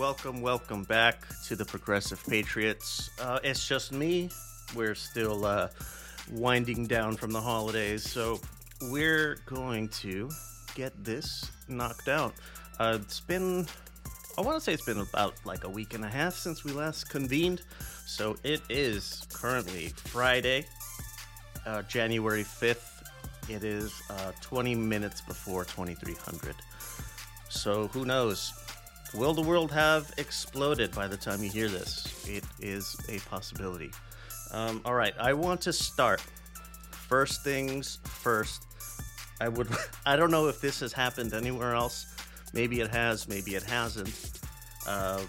welcome, welcome back to the Progressive Patriots. Uh, it's just me. We're still uh, winding down from the holidays, so we're going to get this knocked out. Uh, it's been, I want to say it's been about like a week and a half since we last convened, so it is currently Friday, uh, January 5th. It is uh, 20 minutes before 2300. So who knows? Will the world have exploded by the time you hear this? It is a possibility. Um, all right, I want to start. First things first. I would. I don't know if this has happened anywhere else. Maybe it has. Maybe it hasn't. Uh,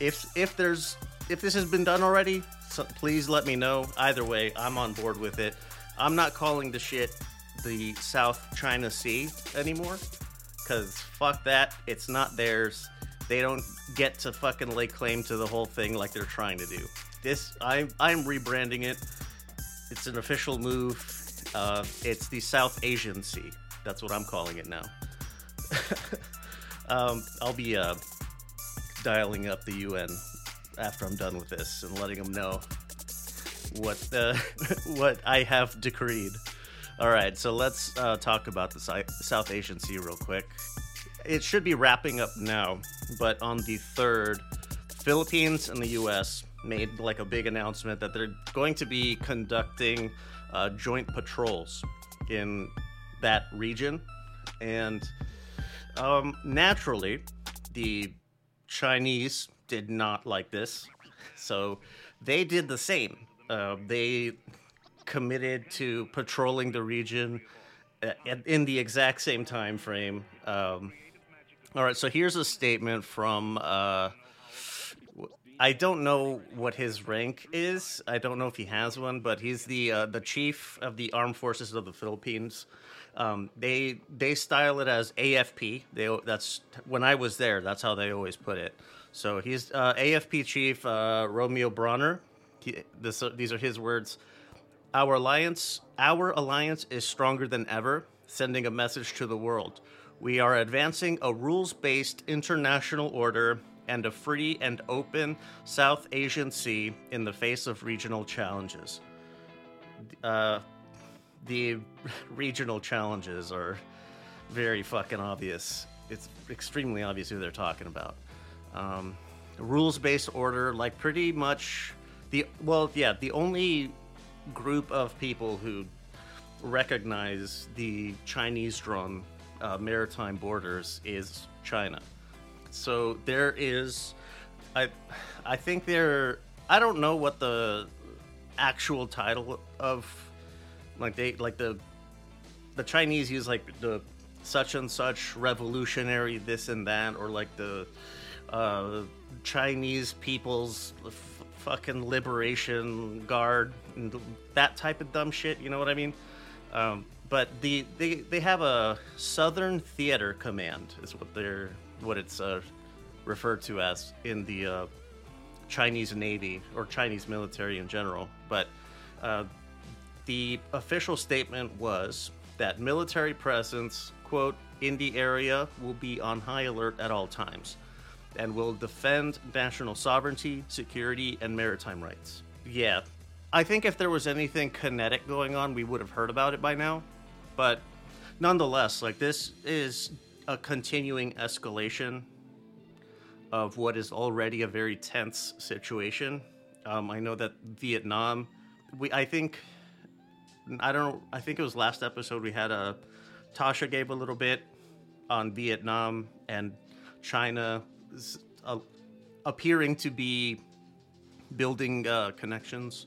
if if there's if this has been done already, so please let me know. Either way, I'm on board with it. I'm not calling the shit the South China Sea anymore because fuck that. It's not theirs. They don't get to fucking lay claim to the whole thing like they're trying to do. This, I'm, I'm rebranding it. It's an official move. Uh, it's the South Asian Sea. That's what I'm calling it now. um, I'll be uh, dialing up the UN after I'm done with this and letting them know what uh, what I have decreed. All right, so let's uh, talk about the South Asian Sea real quick. It should be wrapping up now, but on the third, Philippines and the U.S. made like a big announcement that they're going to be conducting uh, joint patrols in that region, and um, naturally, the Chinese did not like this, so they did the same. Uh, they committed to patrolling the region uh, in the exact same time frame. Um, all right, so here's a statement from. Uh, I don't know what his rank is. I don't know if he has one, but he's the uh, the chief of the armed forces of the Philippines. Um, they they style it as AFP. They that's when I was there. That's how they always put it. So he's uh, AFP chief uh, Romeo Brawner. He, this, these are his words. Our alliance, our alliance is stronger than ever, sending a message to the world. We are advancing a rules-based international order and a free and open South Asian Sea in the face of regional challenges. Uh, the regional challenges are very fucking obvious. It's extremely obvious who they're talking about. Um, rules-based order, like pretty much the well, yeah, the only group of people who recognize the Chinese drawn uh, maritime borders is China. So there is, I, I think there. I don't know what the actual title of, like they like the, the Chinese use like the such and such revolutionary this and that or like the uh, Chinese people's fucking liberation guard and that type of dumb shit. You know what I mean? Um, but the they they have a Southern Theater Command is what they're what it's uh, referred to as in the uh, Chinese Navy or Chinese military in general. But uh, the official statement was that military presence, quote, in the area will be on high alert at all times and will defend national sovereignty, security, and maritime rights. Yeah, I think if there was anything kinetic going on, we would have heard about it by now. But nonetheless, like this is a continuing escalation of what is already a very tense situation. Um, I know that Vietnam, we I think, I don't, I think it was last episode we had a Tasha gave a little bit on Vietnam and China uh, appearing to be building uh, connections,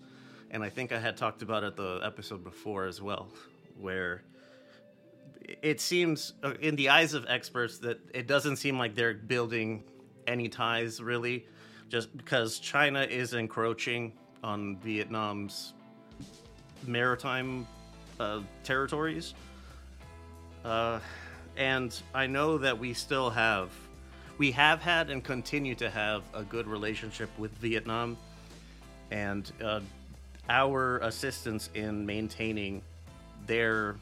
and I think I had talked about it the episode before as well, where it seems uh, in the eyes of experts that it doesn't seem like they're building any ties really just because China is encroaching on Vietnam's maritime uh, territories. Uh, and I know that we still have we have had and continue to have a good relationship with Vietnam, and uh, our assistance in maintaining their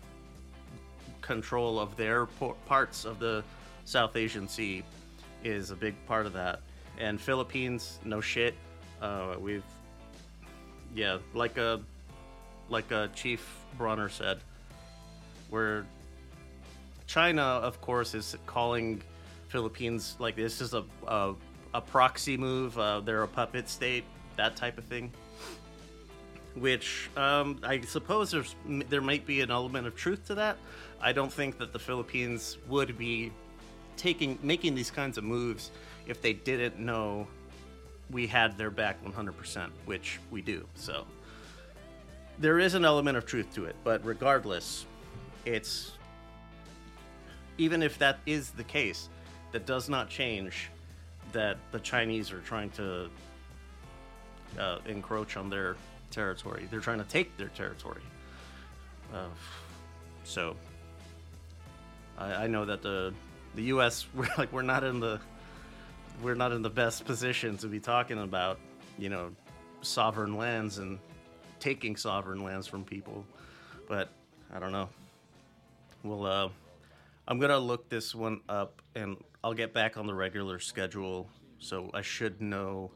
control of their parts of the South Asian Sea is a big part of that. And Philippines, no shit. Uh, we've, yeah, like a, like a Chief Brawner said, we're China, of course, is calling Philippines like this is a a, a proxy move. Uh, they're a puppet state, that type of thing. Which um, I suppose there's there might be an element of truth to that. I don't think that the Philippines would be taking making these kinds of moves if they didn't know we had their back 100%, which we do. So there is an element of truth to it, but regardless, it's even if that is the case, that does not change that the Chinese are trying to uh, encroach on their territory. They're trying to take their territory. Uh, so I, I, know that the the U.S. we're like we're not in the we're not in the best position to be talking about you know sovereign lands and taking sovereign lands from people, but I don't know. We'll uh, I'm gonna look this one up, and I'll get back on the regular schedule. So I should know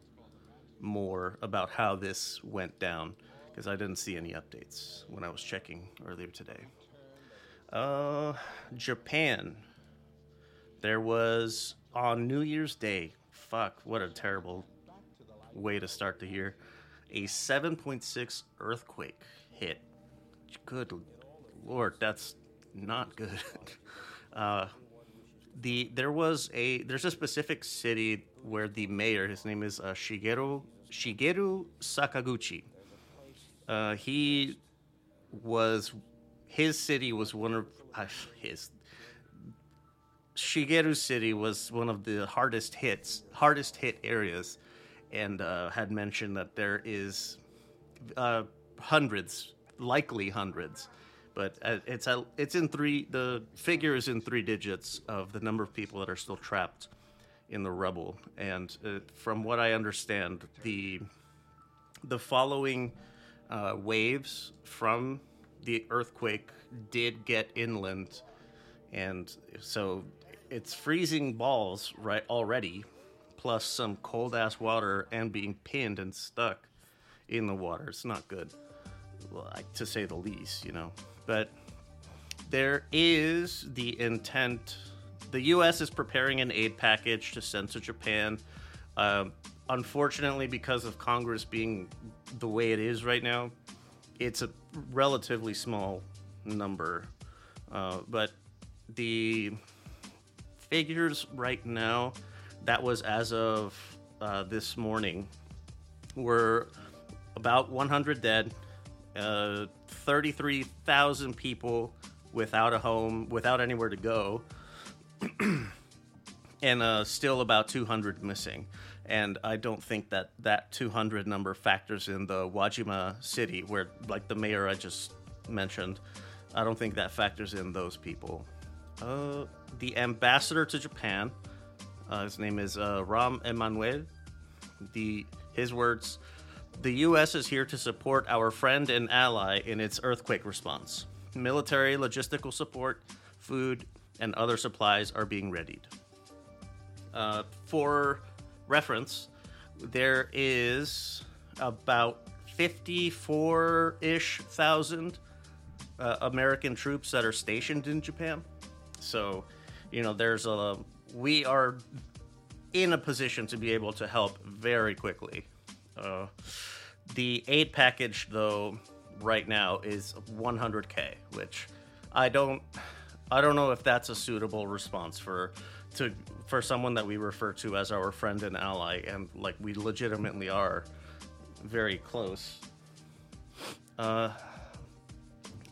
more about how this went down because I didn't see any updates when I was checking earlier today. Uh, Japan. There was on New Year's Day. Fuck, what a terrible way to start the year. A 7.6 earthquake hit. Good lord, that's not good. Uh, the there was a there's a specific city where the mayor his name is uh, Shigeru Shigeru Sakaguchi. Uh, he was his city was one of uh, his Shigeru City was one of the hardest hits hardest hit areas, and uh, had mentioned that there is uh, hundreds, likely hundreds, but uh, it's a, it's in three. The figure is in three digits of the number of people that are still trapped in the rubble. And uh, from what I understand, the the following uh, waves from the earthquake did get inland, and so it's freezing balls right already, plus some cold ass water and being pinned and stuck in the water. It's not good, well, to say the least, you know. But there is the intent. The U.S. is preparing an aid package to send to Japan. Uh, unfortunately, because of Congress being the way it is right now, it's a relatively small number. Uh, but the figures right now, that was as of uh, this morning, were about 100 dead, uh, 33,000 people without a home, without anywhere to go, and uh, still about 200 missing. And I don't think that that 200 number factors in the Wajima city, where, like the mayor I just mentioned, I don't think that factors in those people. Uh, the ambassador to Japan, uh, his name is uh, Rahm Emanuel. The his words the U.S. is here to support our friend and ally in its earthquake response. Military, logistical support, food, and other supplies are being readied. Uh, for reference, there is about 54 ish thousand uh, American troops that are stationed in Japan. So, you know, there's a, we are in a position to be able to help very quickly. Uh, the aid package, though, right now is 100k, which I don't, I don't know if that's a suitable response for to for someone that we refer to as our friend and ally, and like we legitimately are very close. Uh,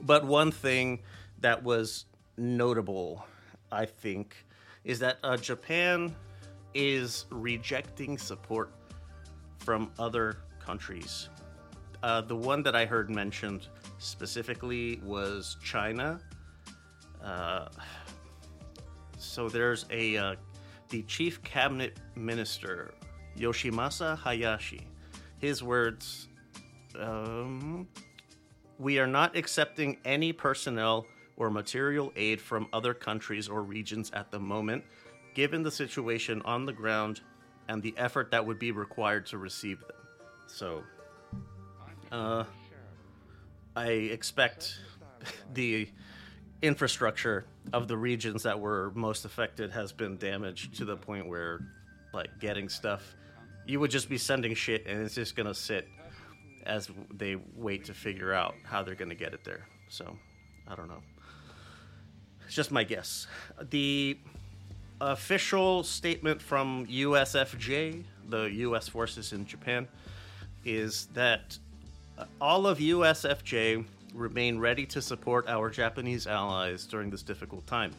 but one thing that was notable, I think, is that uh, Japan is rejecting support from other countries. Uh, the one that I heard mentioned specifically was China. Uh, so there's a uh, the chief cabinet minister Yoshimasa Hayashi. His words: um, "We are not accepting any personnel or material aid from other countries or regions at the moment given the situation on the ground and the effort that would be required to receive them. So, uh, I expect the infrastructure of the regions that were most affected has been damaged to the point where, like, getting stuff, you would just be sending shit and it's just gonna sit as they wait to figure out how they're gonna get it there. So, I don't know. It's just my guess. The official statement from USFJ, the U.S. forces in Japan, is that uh, all of USFJ remain ready to support our Japanese allies during this difficult time.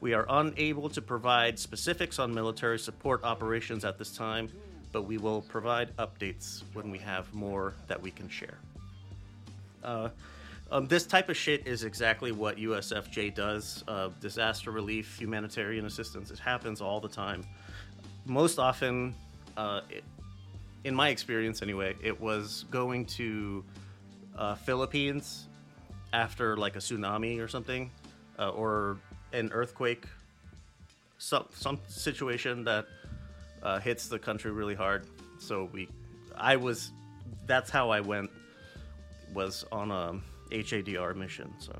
We are unable to provide specifics on military support operations at this time, but we will provide updates when we have more that we can share. Uh, um, this type of shit is exactly what USFJ does. Uh, disaster relief, humanitarian assistance. It happens all the time. Most often, uh, it, in my experience anyway, it was going to uh, Philippines after like a tsunami or something, uh, or an earthquake, some some situation that uh, hits the country really hard. So we, I was, that's how I went, was on a HADR mission. So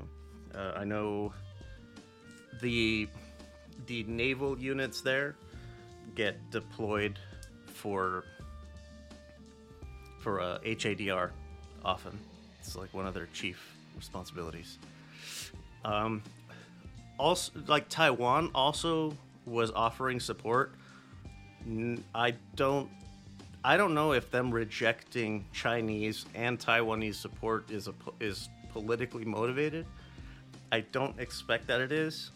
uh, I know the the naval units there get deployed for for uh, HADR often. It's like one of their chief responsibilities. Um, also, like Taiwan also was offering support. I don't, I don't know if them rejecting Chinese and Taiwanese support is a is politically motivated. I don't expect that it is.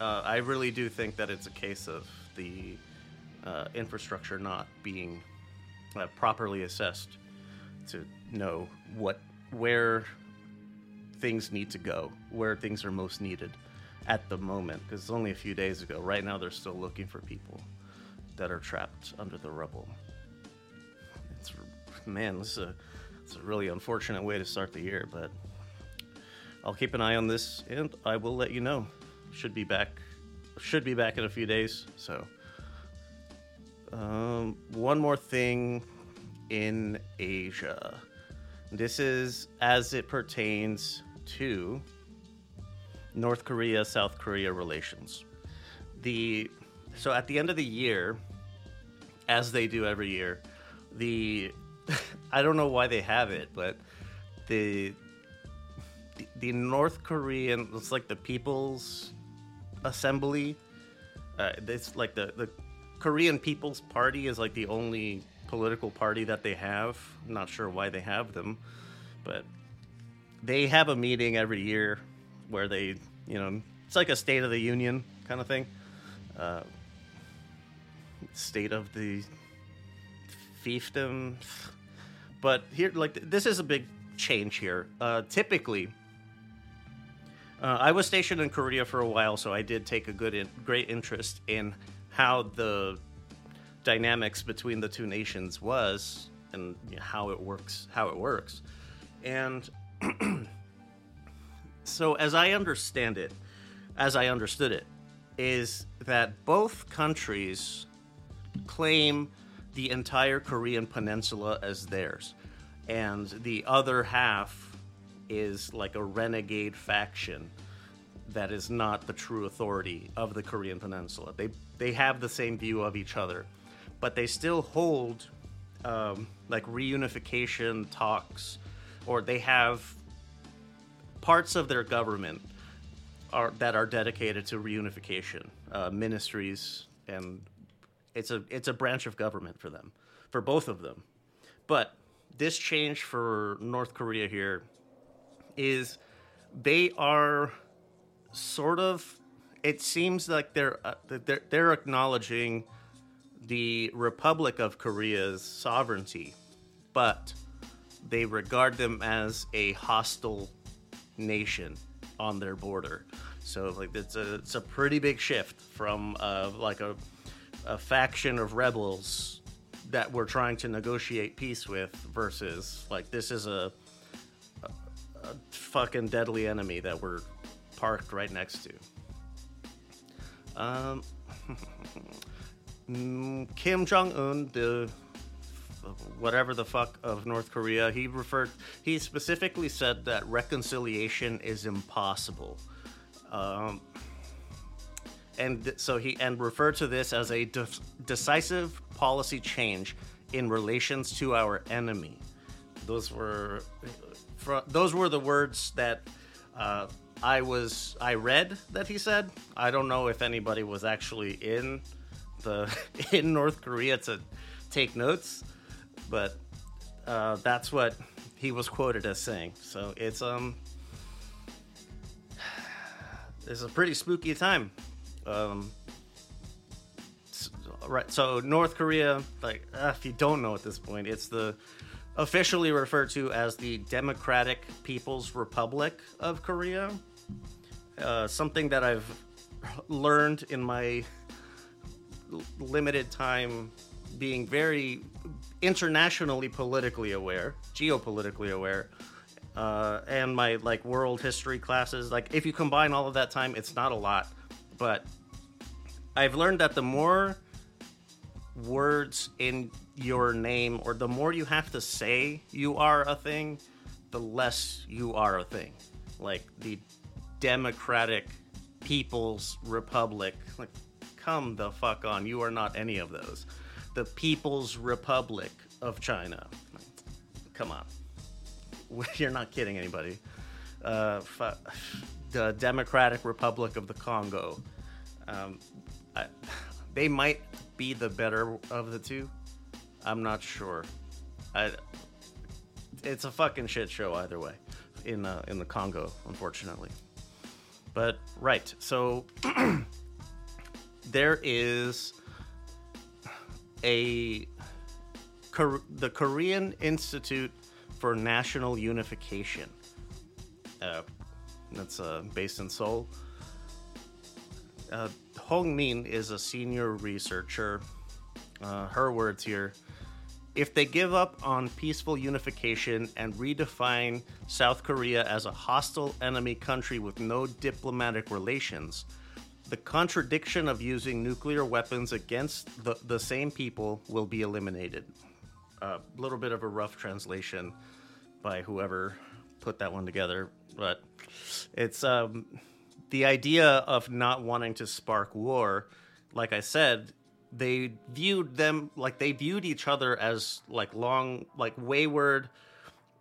Uh, I really do think that it's a case of the uh, infrastructure not being uh, properly assessed to know what where things need to go, where things are most needed at the moment. Because it's only a few days ago. Right now, they're still looking for people that are trapped under the rubble. It's man, this is a it's a really unfortunate way to start the year, but I'll keep an eye on this and I will let you know. Should be back. Should be back in a few days. So, um, one more thing in Asia. This is as it pertains to North Korea South Korea relations. The so at the end of the year, as they do every year, the I don't know why they have it, but the the, North Korean it's like the People's Assembly. Uh, it's like the the Korean People's Party is like the only political party that they have. I'm not sure why they have them, but they have a meeting every year where they, you know, it's like a State of the Union kind of thing. Uh, state of the fiefdom. But here, like, this is a big change here. Uh, typically, uh, I was stationed in Korea for a while, so I did take a good, in, great interest in how the dynamics between the two nations was and you know, how it works. How it works, and so as I understand it, as I understood it, is that both countries claim the entire Korean peninsula as theirs, and the other half is like a renegade faction that is not the true authority of the Korean peninsula. They they have the same view of each other, but they still hold um, like reunification talks, or they have parts of their government are that are dedicated to reunification, uh, ministries, and it's a it's a branch of government for them, for both of them. But this change for North Korea here is they are sort of. It seems like they're uh, they're, they're acknowledging the Republic of Korea's sovereignty, but they regard them as a hostile nation on their border. So like it's a it's a pretty big shift from uh, like a a faction of rebels that we're trying to negotiate peace with versus like this is a, a, a fucking deadly enemy that we're parked right next to. Um, Kim Jong Un, the whatever the fuck of North Korea, he referred. He specifically said that reconciliation is impossible. Um, and so he and referred to this as a de- decisive policy change in relations to our enemy. Those were those were the words that uh, I was I read that he said. I don't know if anybody was actually in the in North Korea to take notes, but uh, that's what he was quoted as saying. So it's um it's a pretty spooky time. Um, right. So North Korea, like uh, if you don't know at this point, it's the officially referred to as the Democratic People's Republic of Korea. Uh, something that I've learned in my limited time being very internationally politically aware, geopolitically aware, uh, and my like world history classes. Like if you combine all of that time, it's not a lot, but I've learned that the more words in your name or the more you have to say you are a thing, the less you are a thing. Like the Democratic People's Republic. Like, come the fuck on. You are not any of those. The People's Republic of China. Come on. You're not kidding anybody. Uh, fu- the Democratic Republic of the Congo. Um, I, they might be the better of the two. I'm not sure. I, it's a fucking shit show either way in uh, in the Congo, unfortunately. But right, so there is a the Korean Institute for National Unification. Uh, that's uh, based in Seoul. Uh, Hong Min is a senior researcher. Uh, her words here. If they give up on peaceful unification and redefine South Korea as a hostile enemy country with no diplomatic relations, the contradiction of using nuclear weapons against the, the same people will be eliminated. A little bit of a rough translation by whoever put that one together, but it's um, the idea of not wanting to spark war. Like I said, they viewed them like they viewed each other as like long, like wayward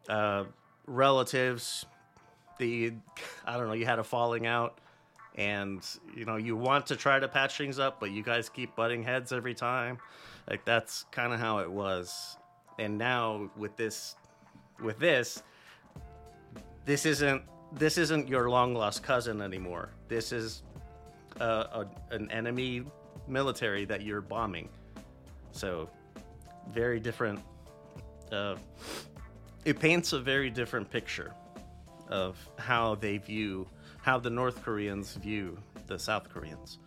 uh, relatives. The I don't know. You had a falling out, and you know you want to try to patch things up, but you guys keep butting heads every time. Like that's kind of how it was. And now with this, with this, this isn't this isn't your long lost cousin anymore. This is uh, a, an enemy military that you're bombing. So, very different. Uh, it paints a very different picture of how they view, how the North Koreans view the South Koreans.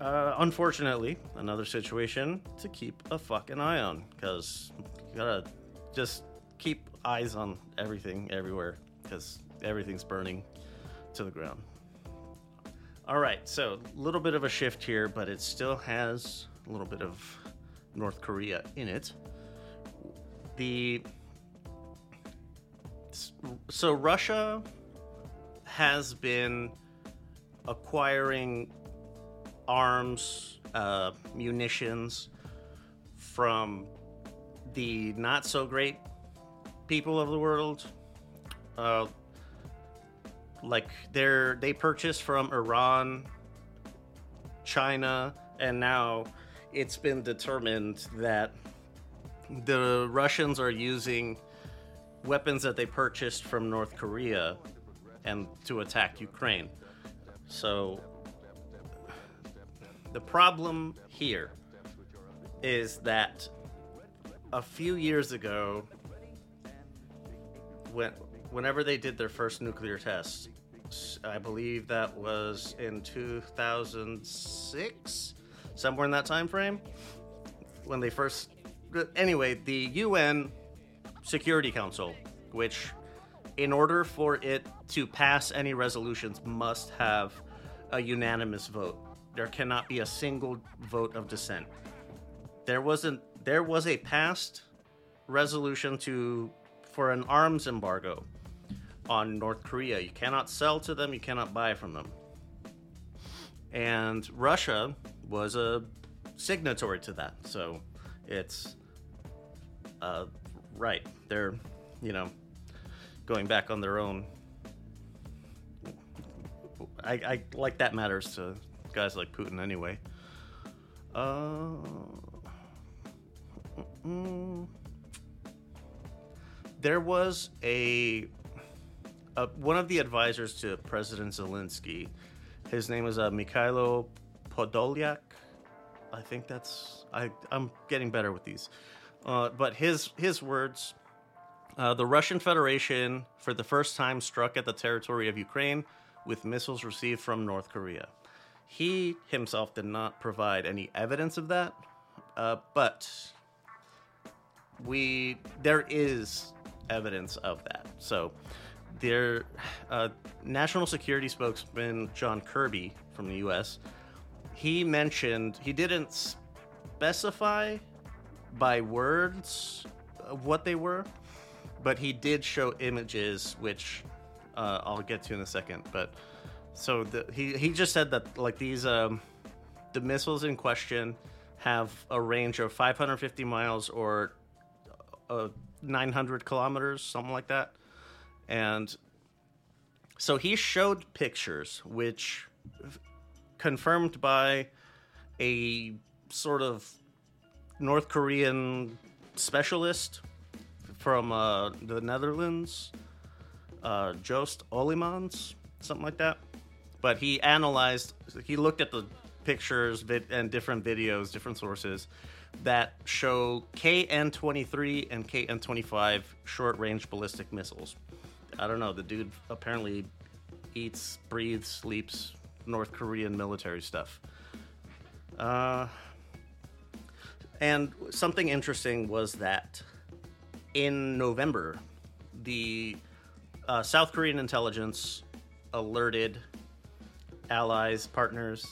Uh, unfortunately, another situation to keep a fucking eye on because you gotta just keep eyes on everything everywhere because everything's burning to the ground. All right, so a little bit of a shift here, but it still has a little bit of North Korea in it. The so Russia has been acquiring arms, uh, munitions from the not so great people of the world. Uh, like they're they purchased from Iran, China, and now it's been determined that the Russians are using weapons that they purchased from North Korea and to attack Ukraine. So the problem here is that a few years ago when whenever they did their first nuclear test i believe that was in 2006 somewhere in that time frame when they first anyway the un security council which in order for it to pass any resolutions must have a unanimous vote there cannot be a single vote of dissent. There wasn't. There was a passed resolution to for an arms embargo on North Korea. You cannot sell to them. You cannot buy from them. And Russia was a signatory to that, so it's uh, right. They're, you know, going back on their own. I, I like that matters to guys like Putin anyway. Uh, mm, there was a, a one of the advisors to President Zelensky. His name is uh, Mikhailo Podolyak. I think that's I. I'm getting better with these. Uh, but his his words, uh, the Russian Federation for the first time struck at the territory of Ukraine with missiles received from North Korea. He himself did not provide any evidence of that, uh, but we there is evidence of that. So, their uh, national security spokesman John Kirby from the U.S. He mentioned he didn't specify by words what they were, but he did show images, which uh, I'll get to in a second. But so the, he he just said that like these um, the missiles in question have a range of 550 miles or uh, 900 kilometers, something like that, and so he showed pictures which confirmed by a sort of North Korean specialist from uh, the Netherlands, uh, Joost Oliemans, something like that. But he analyzed, he looked at the pictures and different videos, different sources that show KN 23 and KN 25 short range ballistic missiles. I don't know, the dude apparently eats, breathes, sleeps North Korean military stuff. Uh, and something interesting was that in November, the uh, South Korean intelligence alerted allies, partners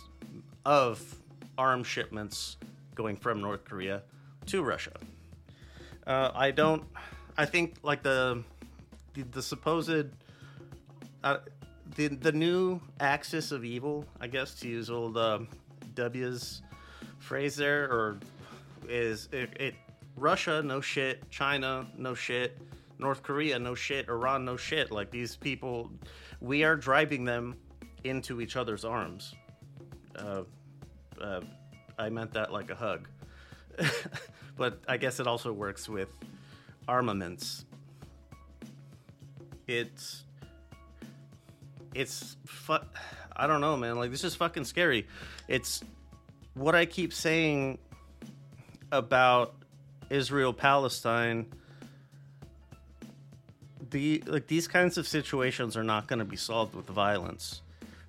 of arms shipments going from North Korea to Russia. Uh, I don't. I think like the the, the supposed uh, the the new axis of evil, I guess to use old uh, W's phrase there, or is it, it Russia no shit, China no shit, North Korea no shit, Iran no shit. Like these people, we are driving them into each other's arms. Uh, uh, I meant that like a hug, but I guess it also works with armaments. It's it's fu- I don't know, man. Like this is fucking scary. It's what I keep saying about Israel Palestine the like these kinds of situations are not going to be solved with violence.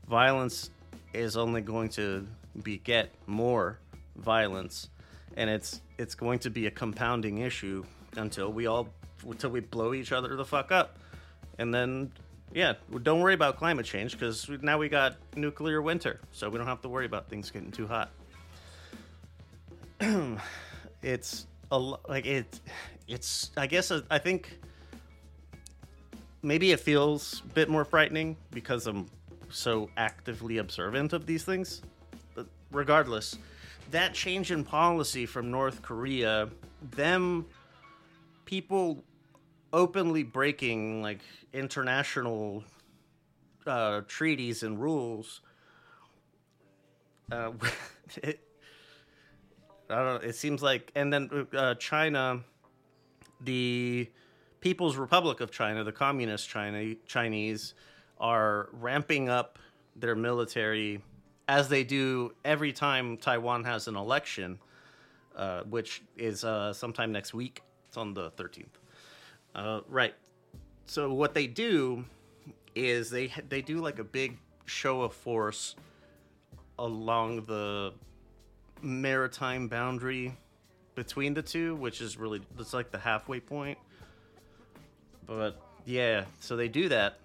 Violence is only going to beget more violence and it's it's going to be a compounding issue until we all until we blow each other the fuck up. And then yeah, don't worry about climate change because now we got nuclear winter, so we don't have to worry about things getting too hot. it's a like it it's i guess uh, i think maybe it feels a bit more frightening because i'm so actively observant of these things but regardless that change in policy from north korea them people openly breaking like international uh, treaties and rules uh, it, I don't know. It seems like, and then uh, China, the People's Republic of China, the Communist China Chinese, are ramping up their military as they do every time Taiwan has an election, uh, which is uh, sometime next week. It's on the 13th. Uh, right. So what they do is they they do like a big show of force along the maritime boundary between the two, which is really it's like the halfway point. But yeah, so they do that.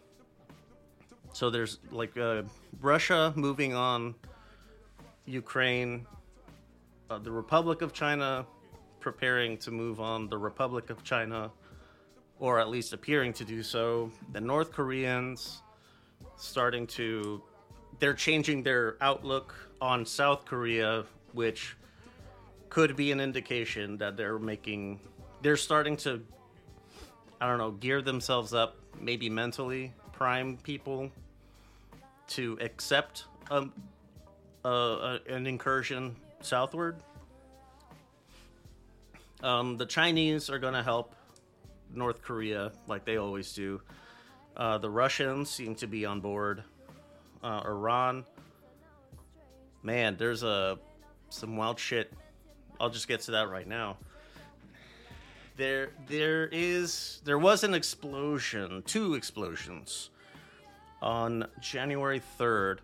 So there's like uh, Russia moving on Ukraine, uh, the Republic of China preparing to move on the Republic of China, or at least appearing to do so. The North Koreans starting to, they're changing their outlook on South Korea, which could be an indication that they're making, they're starting to, I don't know, gear themselves up, maybe mentally, prime people to accept a, a, a, an incursion southward. Um, the Chinese are going to help North Korea like they always do. Uh, the Russians seem to be on board. Uh, Iran, man, there's a some wild shit. I'll just get to that right now. There, there is, there was an explosion, two explosions, on January third.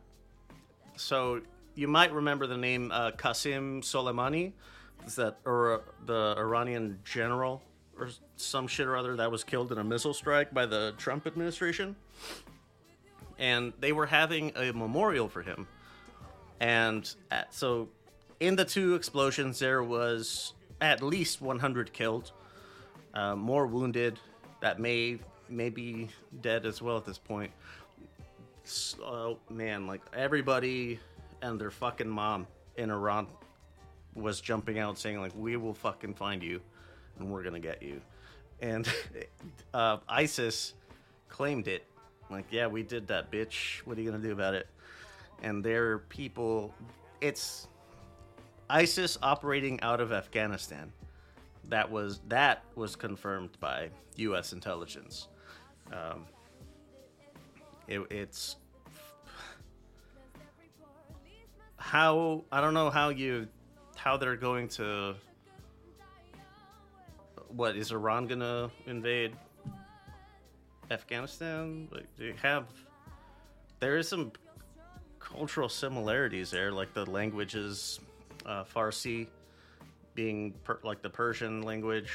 So you might remember the name uh, Qasim Soleimani. Is that or the Iranian general or some shit or other that was killed in a missile strike by the Trump administration? And they were having a memorial for him. And at, so in the two explosions, there was at least 100 killed, uh, more wounded that may may be dead as well at this point. So, man, like everybody and their fucking mom in Iran was jumping out saying like we will fucking find you and we're gonna get you. And uh, isis claimed it like yeah we did that bitch. What are you gonna do about it? And their people it's isis operating out of afghanistan. That was that was confirmed by us intelligence. Um, it, it's how I don't know how you how they're going to what is Iran gonna invade Afghanistan? Like they have there is some cultural similarities there, like the languages, uh, Farsi being per- like the Persian language,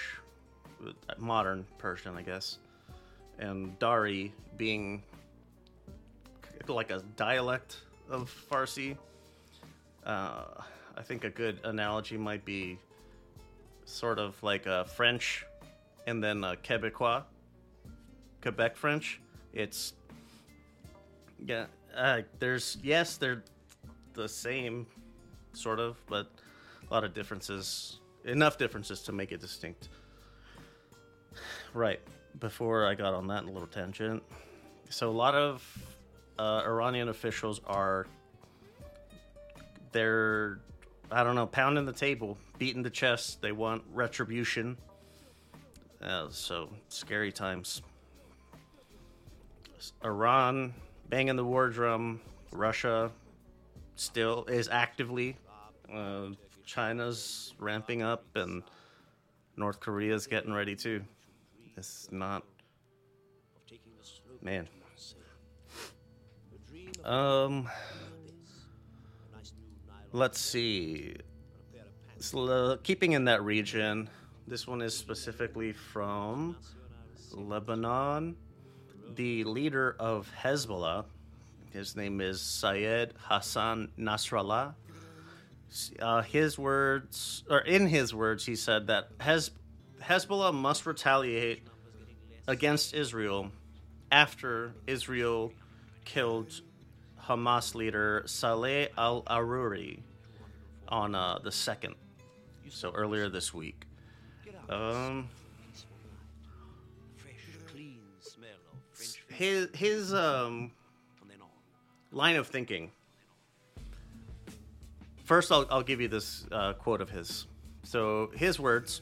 modern Persian, I guess, and Dari being like a dialect of Farsi uh, I think a good analogy might be sort of like a French and then a Quebecois, Quebec French. It's yeah. Uh, there's yes, they're the same, sort of, but a lot of differences. Enough differences to make it distinct. Right. Before I got on that a little tangent, so a lot of uh, Iranian officials are they're I don't know, pounding the table, beating the chest. They want retribution. Uh, so scary times. Iran banging the war drum. Russia still is actively. Uh, China's ramping up, and North Korea's getting ready too. It's not. Man. Um let's see. So, keeping in that region, this one is specifically from Lebanon. The leader of Hezbollah, his name is Syed Hassan Nasrallah. Uh, his words, or in his words, he said that Hez- Hezbollah must retaliate against Israel after Israel killed Hamas leader Saleh al Aruri on uh, the second, so earlier this week. Um, his his um line of thinking. First, I'll I'll give you this uh, quote of his. So his words: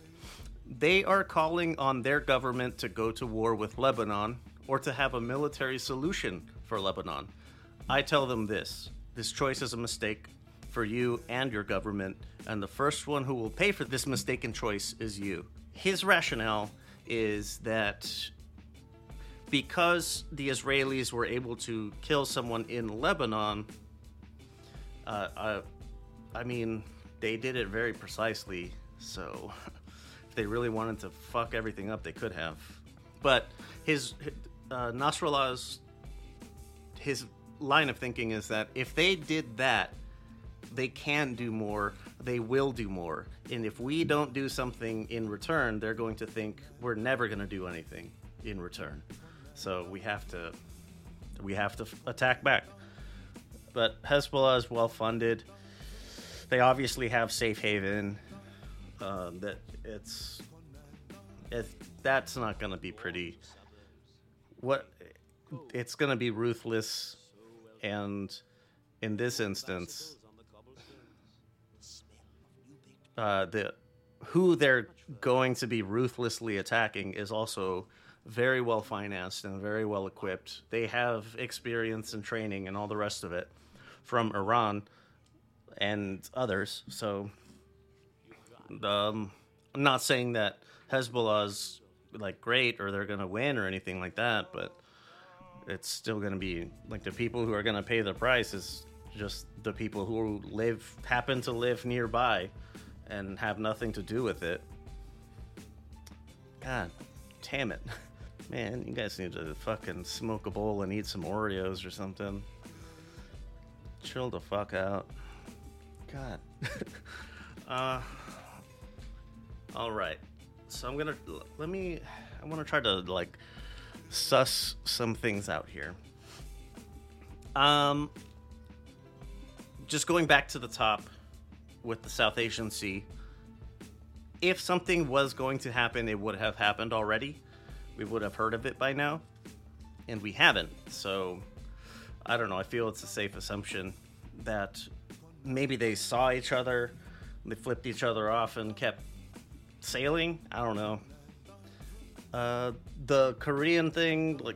"They are calling on their government to go to war with Lebanon or to have a military solution for Lebanon." I tell them this this choice is a mistake for you and your government, and the first one who will pay for this mistaken choice is you. His rationale is that because the Israelis were able to kill someone in Lebanon, uh, uh, I mean, they did it very precisely. So, if they really wanted to fuck everything up, they could have. But his uh, Nasrallah's his line of thinking is that if they did that, they can do more, they will do more. And if we don't do something in return, they're going to think we're never going to do anything in return. So we have to we have to attack back. But Hezbollah is well funded. They obviously have safe haven. Uh, that it's it, that's not going to be pretty. What it's going to be ruthless, and in this instance, uh, the who they're going to be ruthlessly attacking is also very well financed and very well equipped. They have experience and training and all the rest of it from Iran and others. So, um, I'm not saying that Hezbollah's like great or they're gonna win or anything like that, but it's still gonna be like the people who are gonna pay the price is just the people who live happen to live nearby and have nothing to do with it. God damn it. Man, you guys need to fucking smoke a bowl and eat some Oreos or something. Chill the fuck out. God. uh all right. So I'm gonna let me. I want to try to like suss some things out here. Um, just going back to the top with the South Asian Sea. If something was going to happen, it would have happened already. We would have heard of it by now, and we haven't. So I don't know. I feel it's a safe assumption that maybe they saw each other, they flipped each other off, and kept sailing. I don't know. Uh, the Korean thing, like,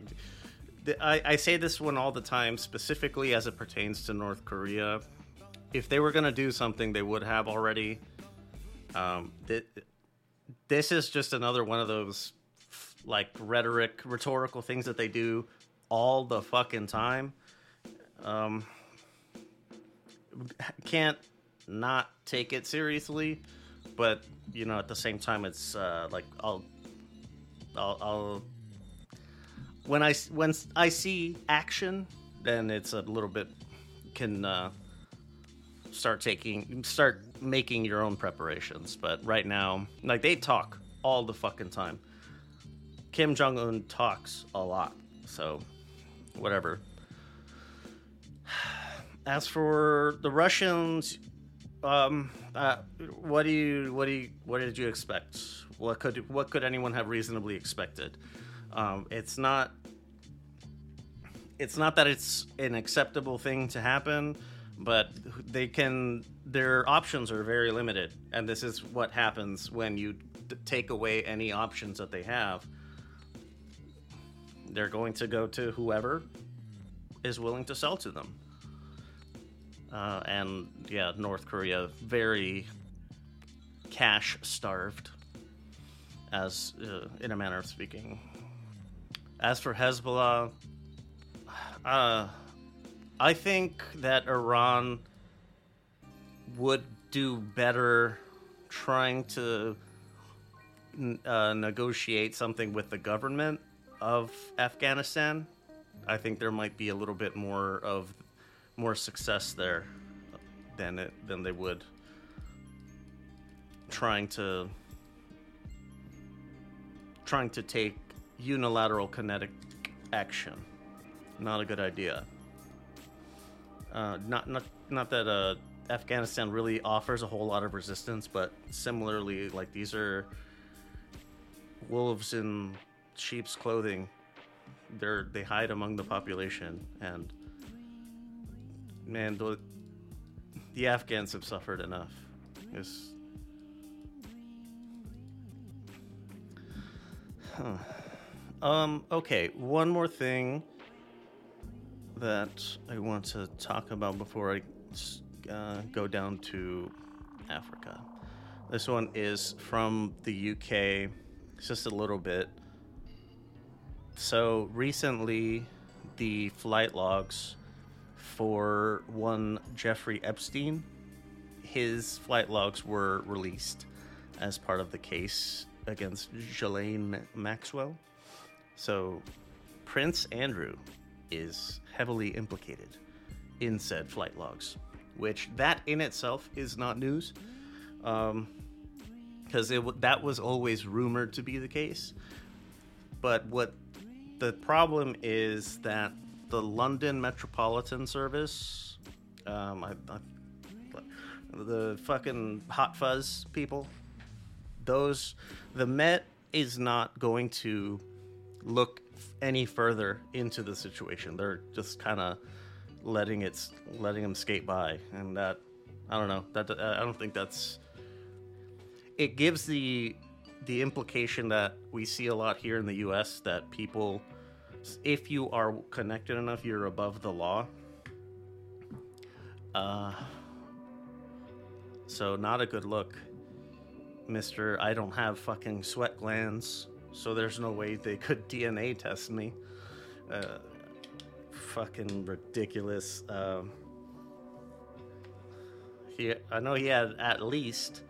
the, I, I say this one all the time, specifically as it pertains to North Korea. If they were going to do something, they would have already. Um, th- this is just another one of those, like, rhetoric, rhetorical things that they do all the fucking time. Um, can't not take it seriously but you know, at the same time, it's uh, like I'll, I'll, I'll, when I when I see action, then it's a little bit can uh, start taking start making your own preparations. But right now, like they talk all the fucking time. Kim Jong Un talks a lot, so whatever. As for the Russians, um, uh, what do you what do you what did you expect? What could what could anyone have reasonably expected? Um, it's not it's not that it's an acceptable thing to happen, but they can their options are very limited, and this is what happens when you d- take away any options that they have. They're going to go to whoever is willing to sell to them. Uh, and yeah, North Korea very cash starved, as uh, in a manner of speaking. As for Hezbollah, uh, I think that Iran would do better trying to uh, negotiate something with the government of Afghanistan. I think there might be a little bit more of more success there than it than they would trying to trying to take unilateral kinetic action. Not a good idea. Uh, not not not that uh, Afghanistan really offers a whole lot of resistance, but similarly, like these are wolves in sheep's clothing. They're they hide among the population, and man, the, the Afghans have suffered enough. It's, huh. Um, okay, one more thing that I want to talk about before I uh, go down to Africa. This one is from the UK, it's just a little bit. So recently, the flight logs for one Jeffrey Epstein. His flight logs were released as part of the case against Ghislaine Maxwell. So Prince Andrew is heavily implicated in said flight logs, which that in itself is not news, because w- that was always rumored to be the case. But what the problem is that the London Metropolitan Service, um, I, I, the fucking hot fuzz people, those the Met is not going to look any further into the situation. They're just kind of letting it letting them skate by, and that I don't know. That I don't think that's. It gives the the implication that we see a lot here in the U.S. that people, if you are connected enough, you're above the law. Uh, so not a good look, Mister. I don't have fucking sweat glands, so there's no way they could DNA test me. Uh, fucking ridiculous. Um, he, I know he had at least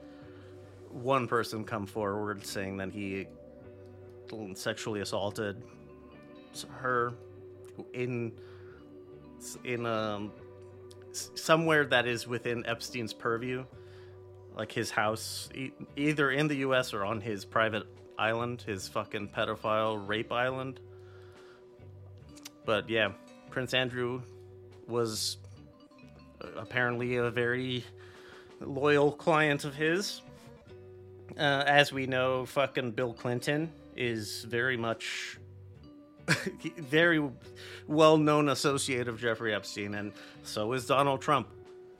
one person come forward saying that he sexually assaulted her in in um somewhere that is within Epstein's purview, like his house, e- either in the U.S. or on his private island, his fucking pedophile rape island. But yeah, Prince Andrew was uh, apparently a very loyal client of his. Uh, as we know, fucking Bill Clinton is very much very well known associate of Jeffrey Epstein, and so is Donald Trump.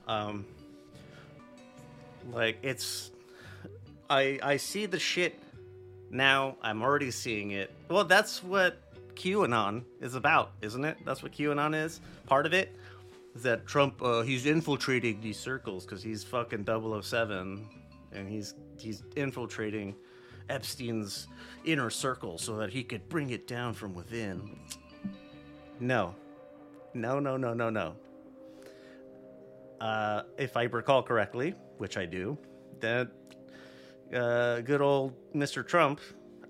Um, like it's, I I see the shit now. I'm already seeing it. Well, that's what QAnon is about, isn't it? That's what QAnon is. Part of it is that Trump uh, he's infiltrating these circles because he's fucking 007 and he's he's infiltrating Epstein's inner circle so that he could bring it down from within. No. No, no, no, no, no. Uh, if I recall correctly, which I do, that uh, good old Mr. Trump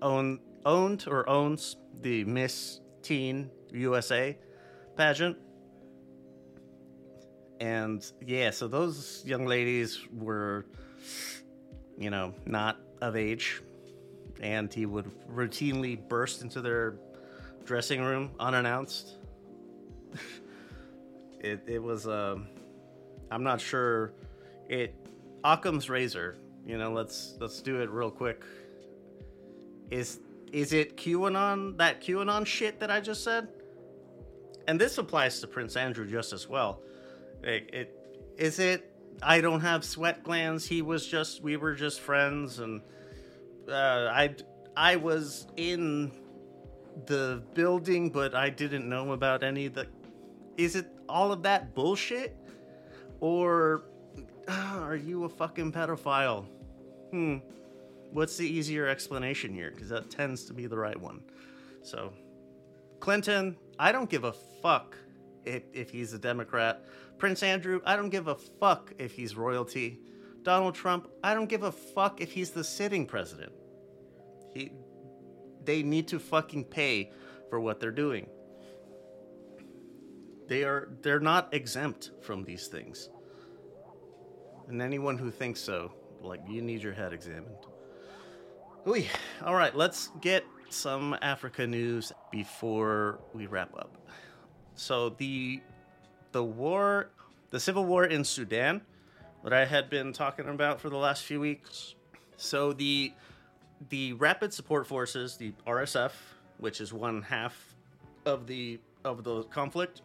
own, owned or owns the Miss Teen USA pageant. And yeah, so those young ladies were, you know, not of age and he would routinely burst into their dressing room unannounced. it it was um I'm not sure it Occam's razor, you know, let's let's do it real quick. Is is it QAnon that QAnon shit that I just said? And this applies to Prince Andrew just as well. It, it is it I don't have sweat glands. He was just we were just friends and uh, I I was in the building, but I didn't know about any of the. Is it all of that bullshit, or are you a fucking pedophile? Hmm. What's the easier explanation here? Because that tends to be the right one. So, Clinton, I don't give a fuck if, if he's a Democrat. Prince Andrew, I don't give a fuck if he's royalty. Donald Trump, I don't give a fuck if he's the sitting president. He, they need to fucking pay for what they're doing. They are they're not exempt from these things. And anyone who thinks so, like you need your head examined. Ooh, all right, let's get some Africa news before we wrap up. So the the war, the civil war in Sudan, that I had been talking about for the last few weeks. So the the Rapid Support Forces, the RSF, which is one half of the of the conflict,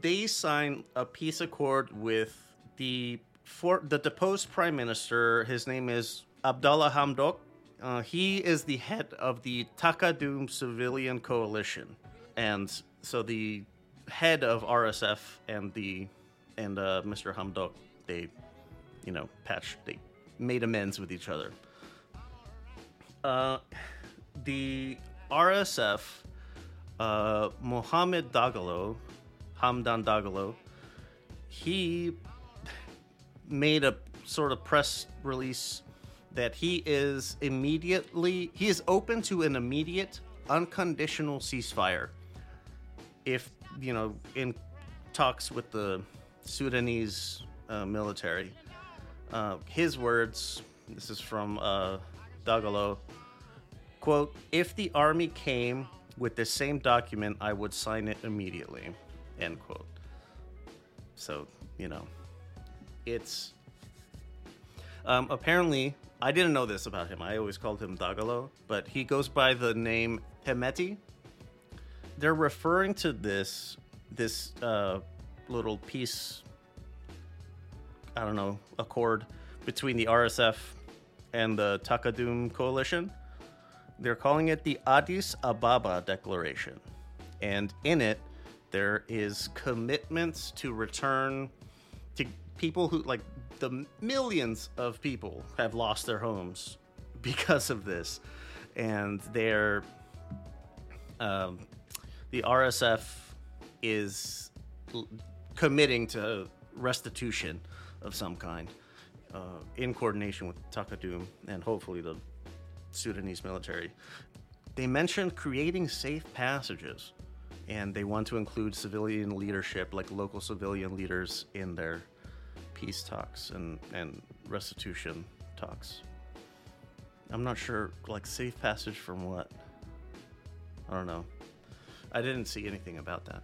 they signed a peace accord with the for the deposed prime minister. His name is Abdallah Hamdok. Uh, he is the head of the Takadum Civilian Coalition, and so the head of RSF and the and uh, Mr. Hamdok, they, you know, patched, they made amends with each other. Uh, the RSF, uh, Mohammed Dagalo, Hamdan Dagalo, he made a sort of press release that he is immediately he is open to an immediate unconditional ceasefire if you know in talks with the Sudanese uh, military. Uh, his words. This is from uh, Dagalo. Quote: If the army came with the same document, I would sign it immediately. End quote. So you know, it's um, apparently I didn't know this about him. I always called him Dagalo, but he goes by the name Hemeti. They're referring to this this uh, little peace. I don't know accord between the RSF and the Takadum coalition. They're calling it the Addis Ababa Declaration, and in it there is commitments to return to people who like the millions of people have lost their homes because of this, and they're um, the RSF is l- committing to restitution of some kind uh, in coordination with Takadum and hopefully the Sudanese military. They mentioned creating safe passages, and they want to include civilian leadership, like local civilian leaders, in their peace talks and, and restitution talks. I'm not sure, like, safe passage from what? I don't know. I didn't see anything about that.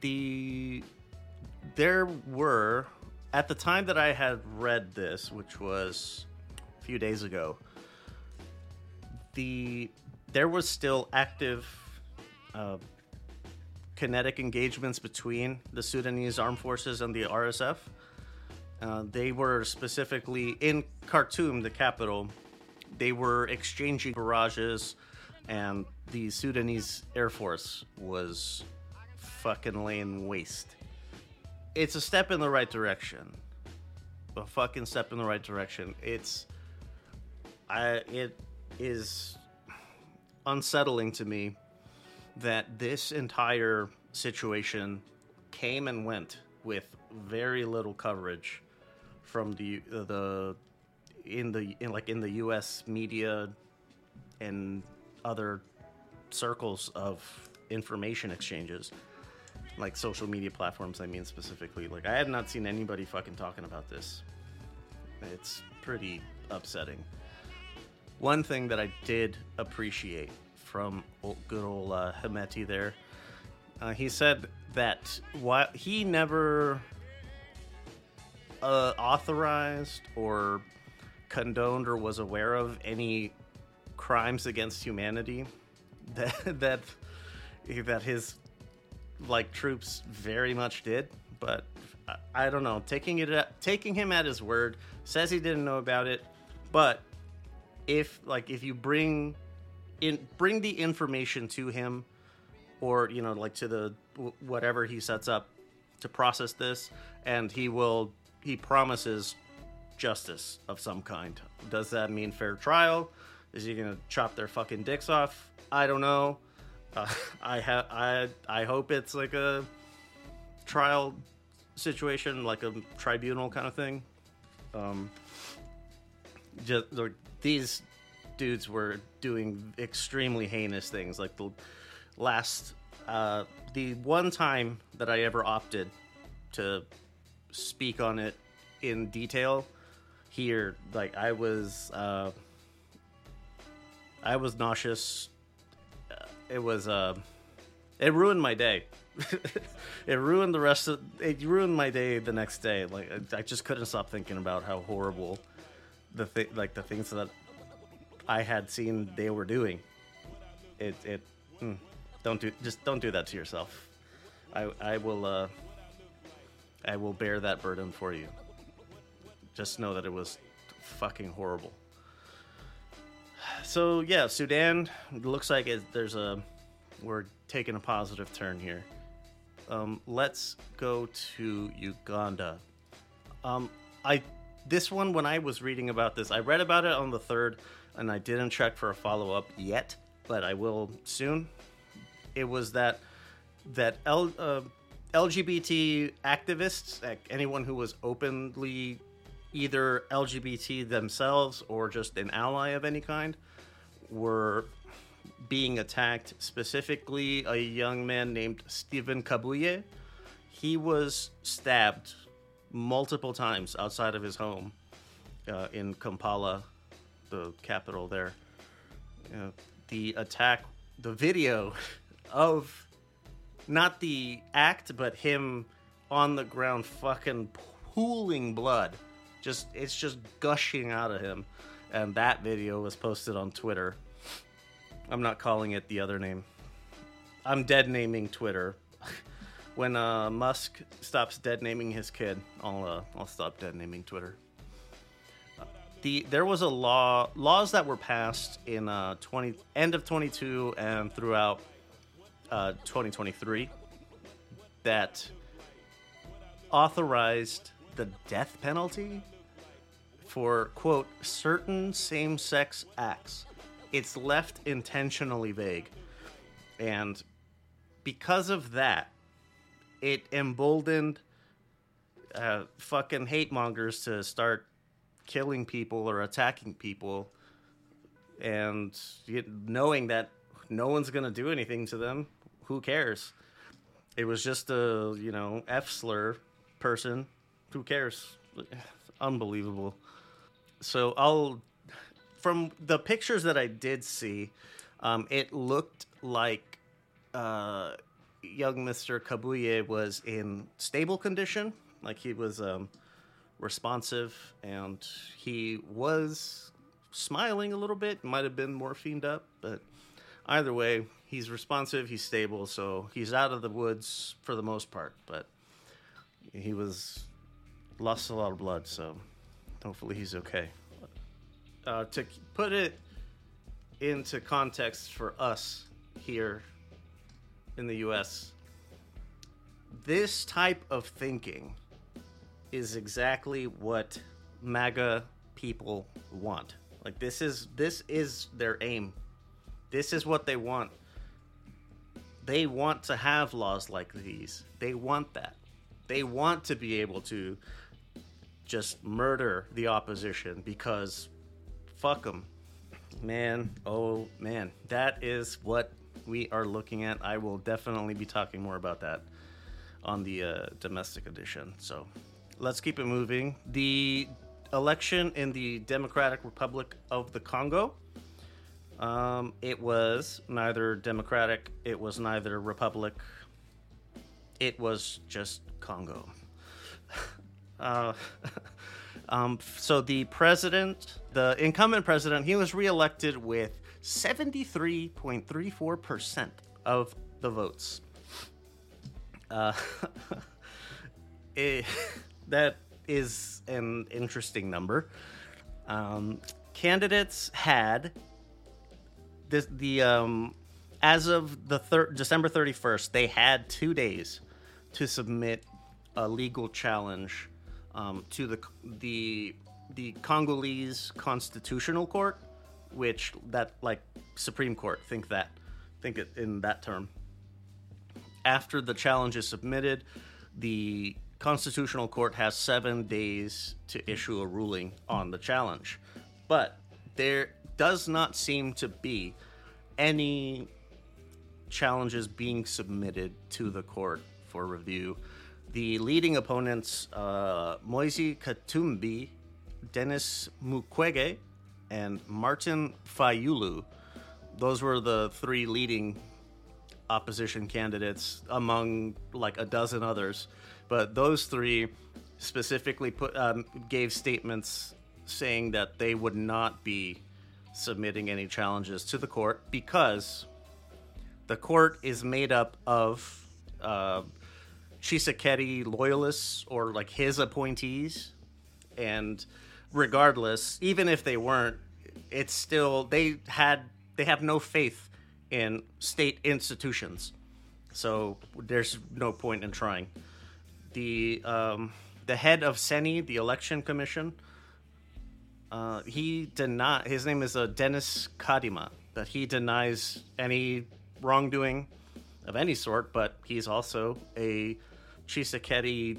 The there were at the time that I had read this, which was a few days ago. The there was still active uh, kinetic engagements between the Sudanese armed forces and the RSF. Uh, they were specifically in Khartoum, the capital. They were exchanging barrages, and the Sudanese Air Force was fucking laying waste. It's a step in the right direction. A fucking step in the right direction. It's. I, it is unsettling to me that this entire situation came and went with very little coverage from the uh, the in the in like in the U.S. media and other circles of information exchanges, like social media platforms. I mean specifically, like I have not seen anybody fucking talking about this. It's pretty upsetting. One thing that I did appreciate from old, good old uh, Hemeti there, uh, he said that while he never uh, authorized or condoned or was aware of any crimes against humanity that that that his like troops very much did but I, I don't know. Taking it at, taking him at his word says he didn't know about it but if like if you bring in bring the information to him or you know like to the whatever he sets up to process this and he will he promises justice of some kind. Does that mean fair trial? Is he gonna chop their fucking dicks off? I don't know. Uh, i have i i hope it's like a trial situation like a tribunal kind of thing. Um just these dudes were doing extremely heinous things. Like the last, uh, the one time that I ever opted to speak on it in detail here, like I was, uh, I was nauseous. Uh, It was, uh, it ruined my day. it ruined the rest of it ruined my day the next day like I- just couldn't stop thinking about how horrible the thi- like the things that I had seen they were doing. It it mm, don't do just don't do that to yourself. I I will uh I will bear that burden for you. Just know that it was fucking horrible. So yeah, Sudan looks like it, there's a we're taking a positive turn here. Um, let's go to Uganda. Um, I this one when I was reading about this, I read about it on the third, and I didn't check for a follow up yet, but I will soon. It was that that L, uh, LGBT activists, like anyone who was openly either LGBT themselves or just an ally of any kind, were being attacked. Specifically, a young man named Steven Kabuye. he was stabbed multiple times outside of his home uh, in Kampala, the capital there. Uh, the attack, the video of not the act, but him on the ground fucking pooling blood. Just it's just gushing out of him. And that video was posted on Twitter. I'm not calling it the other name. I'm dead naming Twitter. when uh, Musk stops dead naming his kid, I'll uh, I'll stop dead naming Twitter. the there was a law laws that were passed in uh, 20 end of 22 and throughout uh, 2023 that authorized the death penalty for quote certain same-sex acts. It's left intentionally vague. And because of that it emboldened uh, fucking hate mongers to start killing people or attacking people and knowing that no one's gonna do anything to them who cares? It was just a you know f slur person. Who cares? Unbelievable. So I'll from the pictures that I did see, um, it looked like uh, young Mister Kabuye was in stable condition, like he was um, responsive, and he was smiling a little bit. Might have been morphined up, but either way, he's responsive. He's stable, so he's out of the woods for the most part. But he was lost a lot of blood, so Hopefully, he's okay. Uh, to put it into context for us here in the US, this type of thinking is exactly what MAGA people want. Like this is this is their aim. This is what they want. They want to have laws like these. They want that. They want to be able to just murder the opposition because fuck them. Man, oh man, that is what we are looking at. I will definitely be talking more about that on the uh, domestic edition. So let's keep it moving. The election in the Democratic Republic of the Congo. Um, it was neither Democratic, it was neither Republic, it was just Congo. Uh, um, so the president, the incumbent president, he was reelected with 73.34% of the votes. Uh, it, that is an interesting number. Um, candidates had this, the um, as of the thir- December 31st, they had two days to submit a legal challenge um, to the the the Congolese Constitutional Court, which that like Supreme Court. Think that, think it in that term. After the challenge is submitted, the Constitutional Court has seven days to issue a ruling on the challenge, but there does not seem to be any challenges being submitted to the court for review the leading opponents, uh, Moise Katumbi, Denis Mukwege, and Martin Fayulu. Those were the three leading opposition candidates among like a dozen others. But those three specifically put um, gave statements saying that they would not be submitting any challenges to the court because the court is made up of uh, loyalists or like his appointees, and regardless, even if they weren't, it's still they had they have no faith in state institutions, so there's no point in trying. The um, the head of CENI, the election commission, uh, he denied. His name is uh, Denis Kadima. That he denies any wrongdoing of any sort, but he's also a Tshisekedi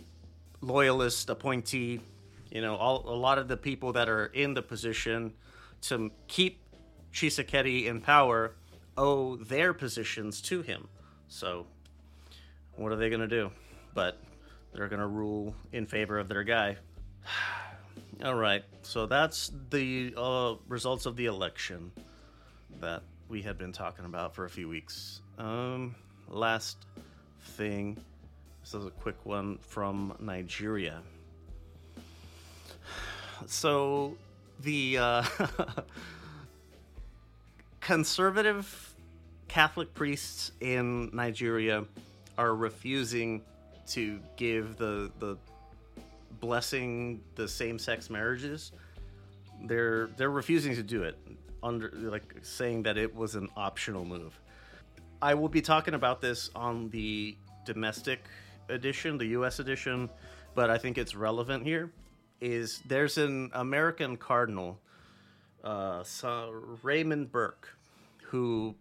loyalist appointee. You know, all, a lot of the people that are in the position to keep Tshisekedi in power owe their positions to him. So, what are they going to do? but they're going to rule in favor of their guy. All right, so that's the uh, results of the election that we had been talking about for a few weeks. Um, last thing, this is a quick one from Nigeria. So the uh, conservative Catholic priests in Nigeria are refusing to give the the blessing the same sex marriages. They're they're refusing to do it under like saying that it was an optional move. I will be talking about this on the domestic edition, the US edition, but I think it's relevant here is there's an American cardinal uh, Raymond Burke who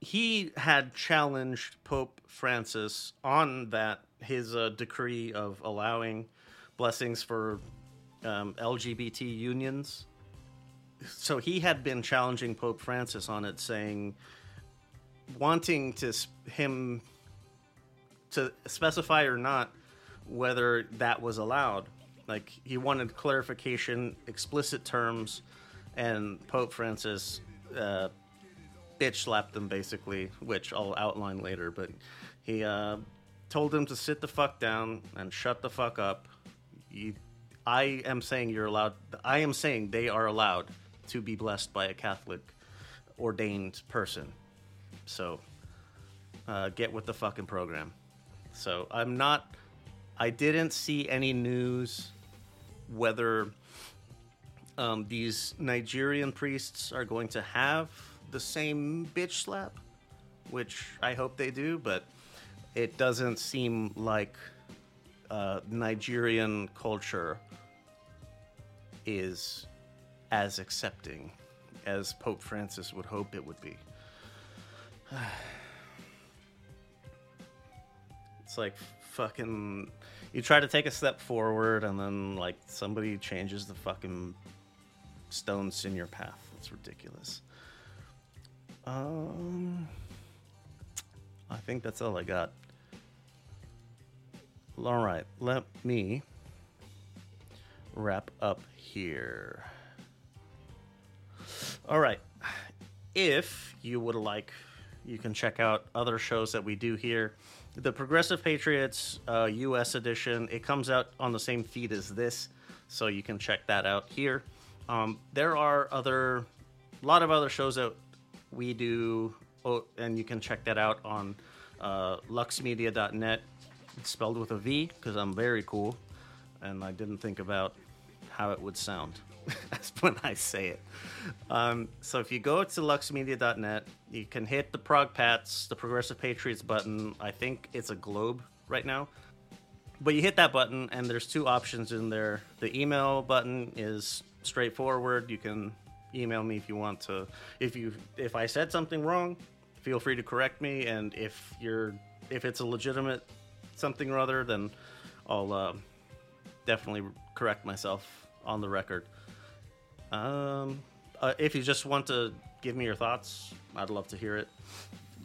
he had challenged Pope Francis on that his uh, decree of allowing blessings for um, LGBT unions. So he had been challenging Pope Francis on it, saying, wanting to him to specify or not whether that was allowed. Like he wanted clarification, explicit terms, and Pope Francis uh, bitch slapped him basically, which I'll outline later. But he uh, told him to sit the fuck down and shut the fuck up. I am saying you're allowed. I am saying they are allowed to be blessed by a Catholic ordained person. So uh, get with the fucking program. So I'm not. I didn't see any news whether um, these Nigerian priests are going to have the same bitch slap, which I hope they do, but it doesn't seem like uh, Nigerian culture is as accepting as Pope Francis would hope it would be. it's like fucking. You try to take a step forward, and then like somebody changes the fucking stones in your path. It's ridiculous. Um, I think that's all I got. All right, let me wrap up here. All right. If you would like, you can check out other shows that we do here. The Progressive Patriots uh, US edition, it comes out on the same feed as this, so you can check that out here. Um, there are other, a lot of other shows that we do, oh, and you can check that out on uh, lvxmedia.net. It's spelled with a V because I'm very cool, and I didn't think about how it would sound when I say it. Um, so if you go to lvxmedia.net, you can hit the Prog Pats, the Progressive Patriots button. I think it's a globe right now. But you hit that button, and there's two options in there. The email button is straightforward. You can email me if you want to. If you if I said something wrong, feel free to correct me. And if you're if it's a legitimate something or other, then I'll uh, definitely correct myself on the record. Um, uh, if you just want to give me your thoughts, I'd love to hear it.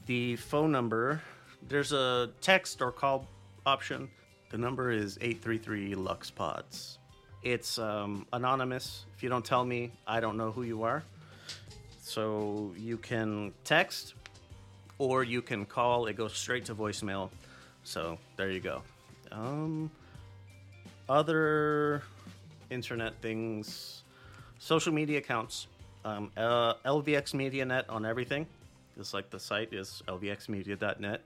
The phone number, there's a text or call option. The number is 833 Lux Pods. It's um, anonymous. If you don't tell me, I don't know who you are. So you can text or you can call. It goes straight to voicemail. So there you go. Um, other internet things, social media accounts. Um, uh, LVX MediaNet on everything. Just like the site is lvxmedia.net.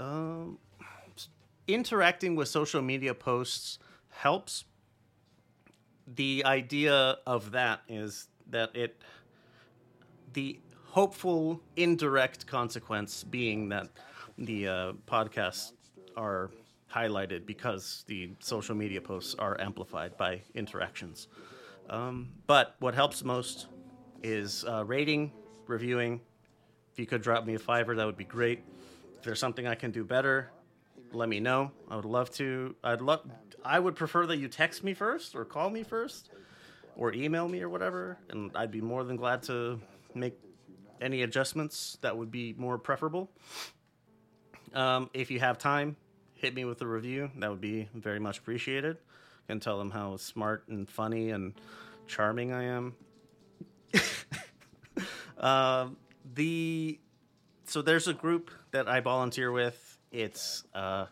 Um, interacting with social media posts helps. The idea of that is that it, the hopeful indirect consequence being that the uh, podcasts are highlighted because the social media posts are amplified by interactions. Um, but what helps most is uh, rating, reviewing. If you could drop me a fiver, that would be great. If there's something I can do better, let me know. I would love to. I'd love. I would prefer that you text me first or call me first or email me or whatever, and I'd be more than glad to make any adjustments that would be more preferable. Um, if you have time, hit me with a review. That would be very much appreciated. Can tell them how smart and funny and charming I am. uh, the so there's a group that I volunteer with. It's uh,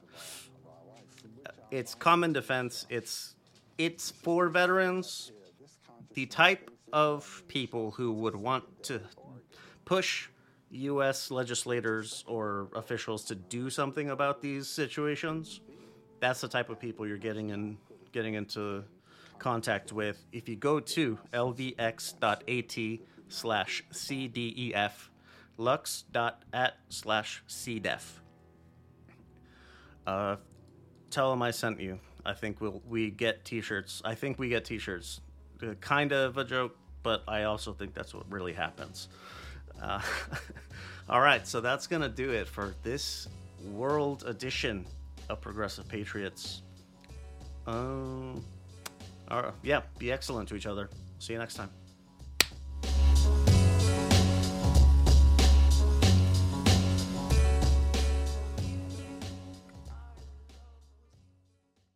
it's common defense. It's it's for veterans, the type of people who would want to push U.S. legislators or officials to do something about these situations. That's the type of people you're getting in getting into contact with. If you go to lvx.at slash cdef lvx.at slash cdef. Uh, tell them I sent you. I think we'll we get T-shirts. I think we get T-shirts. Uh, kind of a joke, but I also think that's what really happens. Uh, all right, so that's gonna do it for this world edition of Progressive Patriots. Um, all right, yeah, be excellent to each other. See you next time.